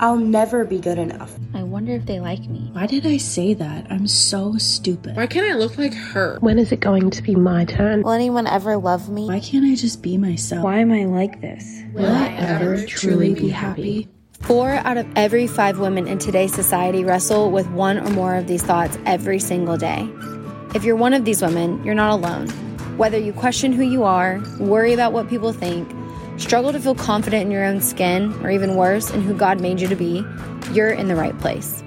I'll never be good enough. I wonder if they like me. Why did I say that? I'm so stupid. Why can't I look like her? When is it going to be my turn? Will anyone ever love me? Why can't I just be myself? Why am I like this? Will I ever truly be happy? Four out of every five women in today's society wrestle with one or more of these thoughts every single day. If you're one of these women, you're not alone. Whether you question who you are, worry about what people think, struggle to feel confident in your own skin, or even worse, in who God made you to be, you're in the right place.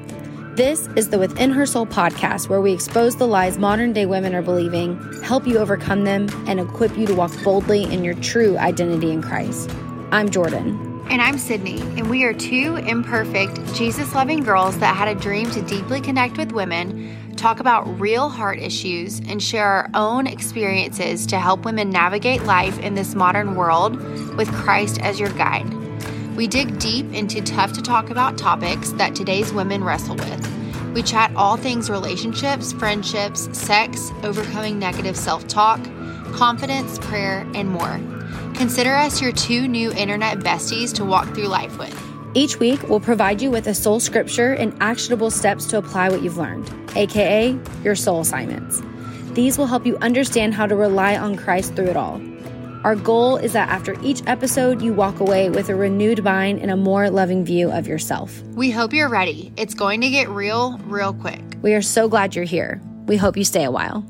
This is the Within Her Soul podcast, where we expose the lies modern day women are believing, help you overcome them, and equip you to walk boldly in your true identity in Christ. I'm Jordan. And I'm Sydney, and we are two imperfect, Jesus loving girls that had a dream to deeply connect with women, talk about real heart issues, and share our own experiences to help women navigate life in this modern world with Christ as your guide. We dig deep into tough to talk about topics that today's women wrestle with. We chat all things relationships, friendships, sex, overcoming negative self talk, confidence, prayer, and more. Consider us your two new internet besties to walk through life with. Each week, we'll provide you with a soul scripture and actionable steps to apply what you've learned, aka your soul assignments. These will help you understand how to rely on Christ through it all. Our goal is that after each episode, you walk away with a renewed mind and a more loving view of yourself. We hope you're ready. It's going to get real, real quick. We are so glad you're here. We hope you stay a while.